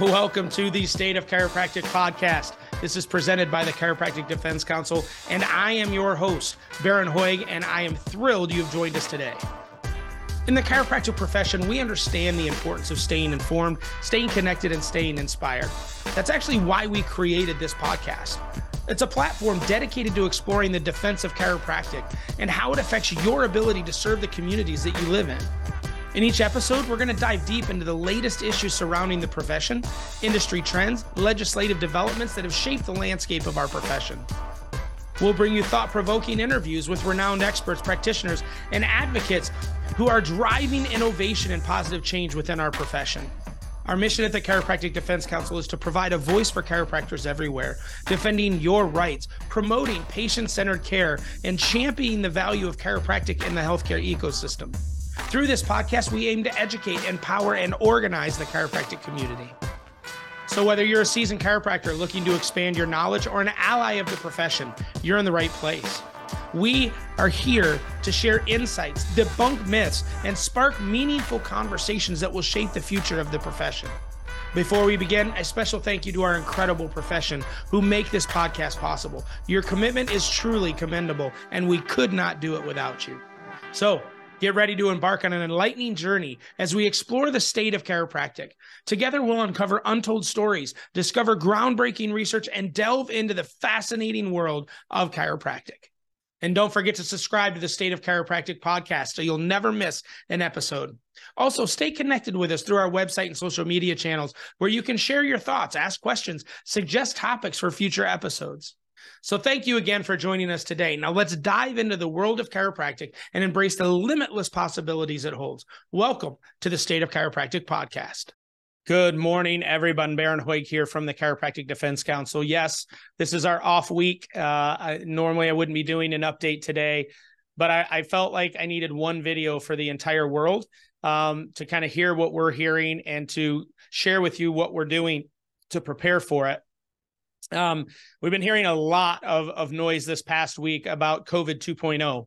Welcome to the State of Chiropractic podcast. This is presented by the Chiropractic Defense Council, and I am your host, Baron Hoig, and I am thrilled you have joined us today. In the chiropractic profession, we understand the importance of staying informed, staying connected, and staying inspired. That's actually why we created this podcast. It's a platform dedicated to exploring the defense of chiropractic and how it affects your ability to serve the communities that you live in. In each episode, we're going to dive deep into the latest issues surrounding the profession, industry trends, legislative developments that have shaped the landscape of our profession. We'll bring you thought provoking interviews with renowned experts, practitioners, and advocates who are driving innovation and positive change within our profession. Our mission at the Chiropractic Defense Council is to provide a voice for chiropractors everywhere, defending your rights, promoting patient centered care, and championing the value of chiropractic in the healthcare ecosystem. Through this podcast, we aim to educate, empower, and organize the chiropractic community. So, whether you're a seasoned chiropractor looking to expand your knowledge or an ally of the profession, you're in the right place. We are here to share insights, debunk myths, and spark meaningful conversations that will shape the future of the profession. Before we begin, a special thank you to our incredible profession who make this podcast possible. Your commitment is truly commendable, and we could not do it without you. So, Get ready to embark on an enlightening journey as we explore the state of chiropractic. Together, we'll uncover untold stories, discover groundbreaking research, and delve into the fascinating world of chiropractic. And don't forget to subscribe to the State of Chiropractic podcast so you'll never miss an episode. Also, stay connected with us through our website and social media channels where you can share your thoughts, ask questions, suggest topics for future episodes. So thank you again for joining us today. Now let's dive into the world of chiropractic and embrace the limitless possibilities it holds. Welcome to the State of Chiropractic podcast. Good morning, everyone. Baron Hoig here from the Chiropractic Defense Council. Yes, this is our off week. Uh, I, normally, I wouldn't be doing an update today, but I, I, felt like I needed one video for the entire world um, to kind of hear what we're hearing and to share with you what we're doing to prepare for it. Um, we've been hearing a lot of, of noise this past week about COVID 2.0,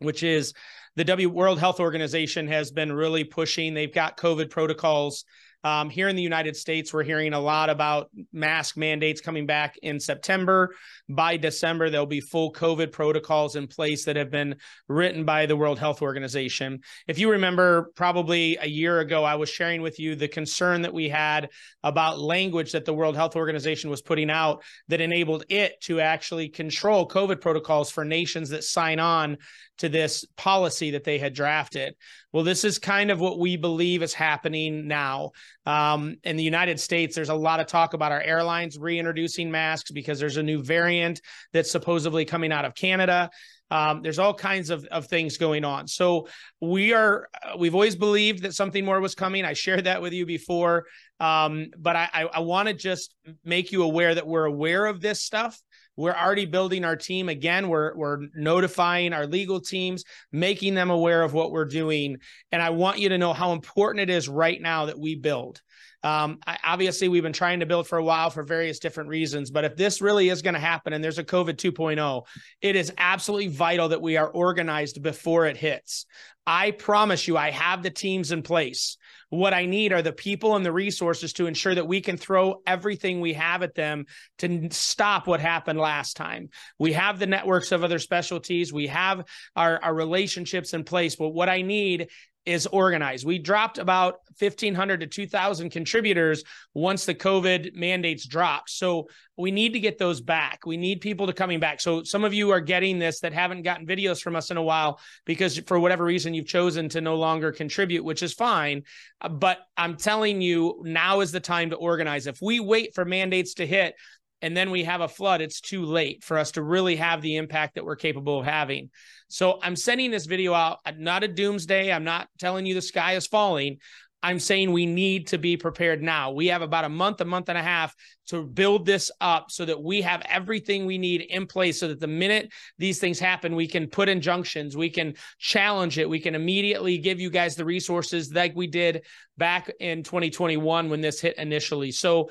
which is the W World Health Organization has been really pushing. They've got COVID protocols um, here in the United States, we're hearing a lot about mask mandates coming back in September. By December, there'll be full COVID protocols in place that have been written by the World Health Organization. If you remember, probably a year ago, I was sharing with you the concern that we had about language that the World Health Organization was putting out that enabled it to actually control COVID protocols for nations that sign on to this policy that they had drafted. Well, this is kind of what we believe is happening now. Um, in the United States, there's a lot of talk about our airlines reintroducing masks because there's a new variant that's supposedly coming out of Canada. Um, there's all kinds of, of things going on. So we are, we've always believed that something more was coming. I shared that with you before. Um, but I, I, I want to just make you aware that we're aware of this stuff. We're already building our team again. We're we're notifying our legal teams, making them aware of what we're doing, and I want you to know how important it is right now that we build. Um, I, obviously, we've been trying to build for a while for various different reasons, but if this really is going to happen and there's a COVID 2.0, it is absolutely vital that we are organized before it hits. I promise you, I have the teams in place. What I need are the people and the resources to ensure that we can throw everything we have at them to stop what happened last time. We have the networks of other specialties, we have our, our relationships in place. But what I need is organized. We dropped about 1,500 to 2,000 contributors once the COVID mandates dropped. So we need to get those back. We need people to coming back. So some of you are getting this that haven't gotten videos from us in a while because for whatever reason you've chosen to no longer contribute, which is fine. Uh, but I'm telling you, now is the time to organize. If we wait for mandates to hit, and then we have a flood, it's too late for us to really have the impact that we're capable of having. So I'm sending this video out, not a doomsday. I'm not telling you the sky is falling. I'm saying we need to be prepared now. We have about a month, a month and a half to build this up so that we have everything we need in place so that the minute these things happen, we can put injunctions, we can challenge it, we can immediately give you guys the resources like we did back in 2021 when this hit initially. So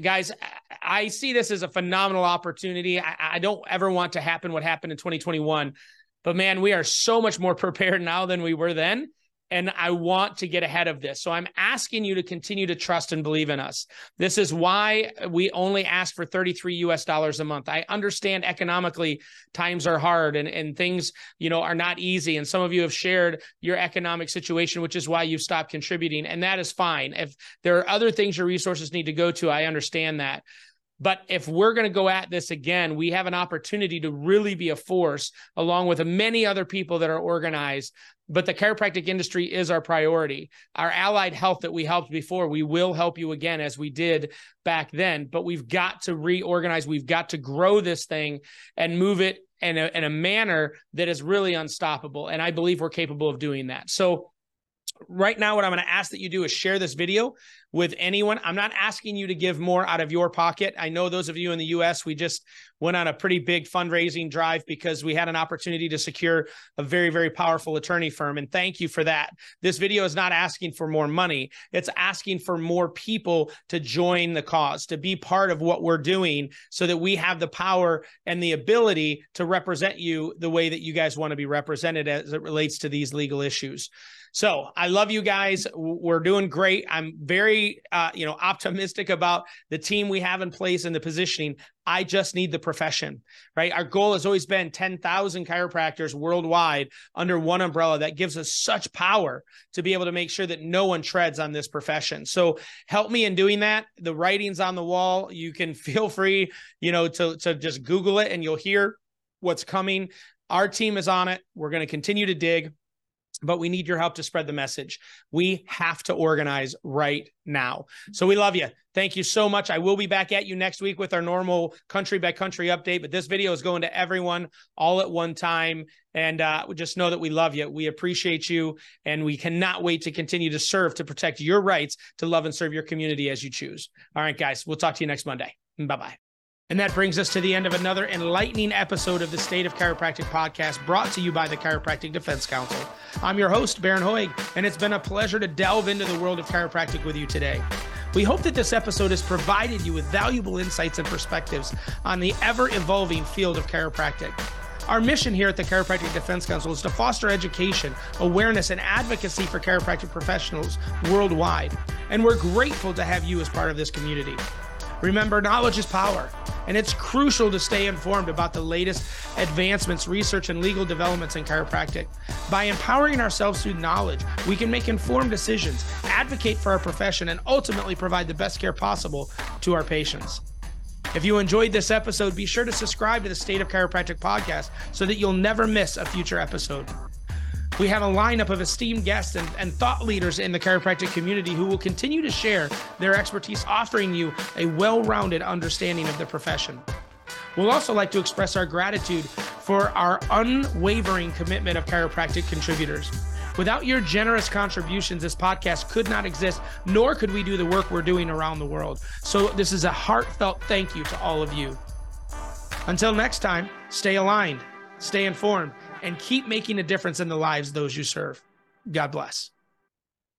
guys, I see this as a phenomenal opportunity. I, I, don't ever want to happen what happened in 2021, but man, we are so much more prepared now than we were then. And I want to get ahead of this. So I'm asking you to continue to trust and believe in us. This is why we only ask for 33 US dollars a month. I understand economically times are hard and, and things, you know, are not easy. And some of you have shared your economic situation, which is why you've stopped contributing. And that is fine. If there are other things your resources need to go to, I understand that. But if we're going to go at this again, we have an opportunity to really be a force along with many other people that are organized. But the chiropractic industry is our priority. Our allied health that we helped before, we will help you again as we did back then. But we've got to reorganize, we've got to grow this thing and move it in a, in a manner that is really unstoppable. And I believe we're capable of doing that. So, right now, what I'm going to ask that you do is share this video with anyone. I'm not asking you to give more out of your pocket. I know those of you in the US, we just went on a pretty big fundraising drive because we had an opportunity to secure a very, very powerful attorney firm. And thank you for that. This video is not asking for more money, it's asking for more people to join the cause, to be part of what we're doing so that we have the power and the ability to represent you the way that you guys want to be represented as it relates to these legal issues. So I love you guys. We're doing great. I'm very, uh, you know, optimistic about the team we have in place and the positioning. I just need the profession, right? Our goal has always been 10,000 chiropractors worldwide under one umbrella. That gives us such power to be able to make sure that no one treads on this profession. So help me in doing that. The writing's on the wall. You can feel free, you know, to, to just Google it and you'll hear what's coming. Our team is on it. We're going to continue to dig but we need your help to spread the message. We have to organize right now. So we love you. Thank you so much. I will be back at you next week with our normal country by country update, but this video is going to everyone all at one time. And uh, just know that we love you. We appreciate you. And we cannot wait to continue to serve to protect your rights to love and serve your community as you choose. All right, guys, we'll talk to you next Monday. Bye bye. And that brings us to the end of another enlightening episode of the State of Chiropractic podcast brought to you by the Chiropractic Defense Council. I'm your host, Baron Hoig, and it's been a pleasure to delve into the world of chiropractic with you today. We hope that this episode has provided you with valuable insights and perspectives on the ever evolving field of chiropractic. Our mission here at the Chiropractic Defense Council is to foster education, awareness, and advocacy for chiropractic professionals worldwide. And we're grateful to have you as part of this community. Remember, knowledge is power, and it's crucial to stay informed about the latest advancements, research, and legal developments in chiropractic. By empowering ourselves through knowledge, we can make informed decisions, advocate for our profession, and ultimately provide the best care possible to our patients. If you enjoyed this episode, be sure to subscribe to the State of Chiropractic podcast so that you'll never miss a future episode. We have a lineup of esteemed guests and, and, thought leaders in the chiropractic community who will continue to share their expertise, offering you a well rounded understanding of the profession. We'll also like to express our gratitude for our unwavering commitment of chiropractic contributors. Without your generous contributions, this podcast could not exist, nor could we do the work we're doing around the world. So, this is a heartfelt thank you to all of you. Until next time, stay aligned, stay informed and keep making a difference in the lives those you serve. God bless.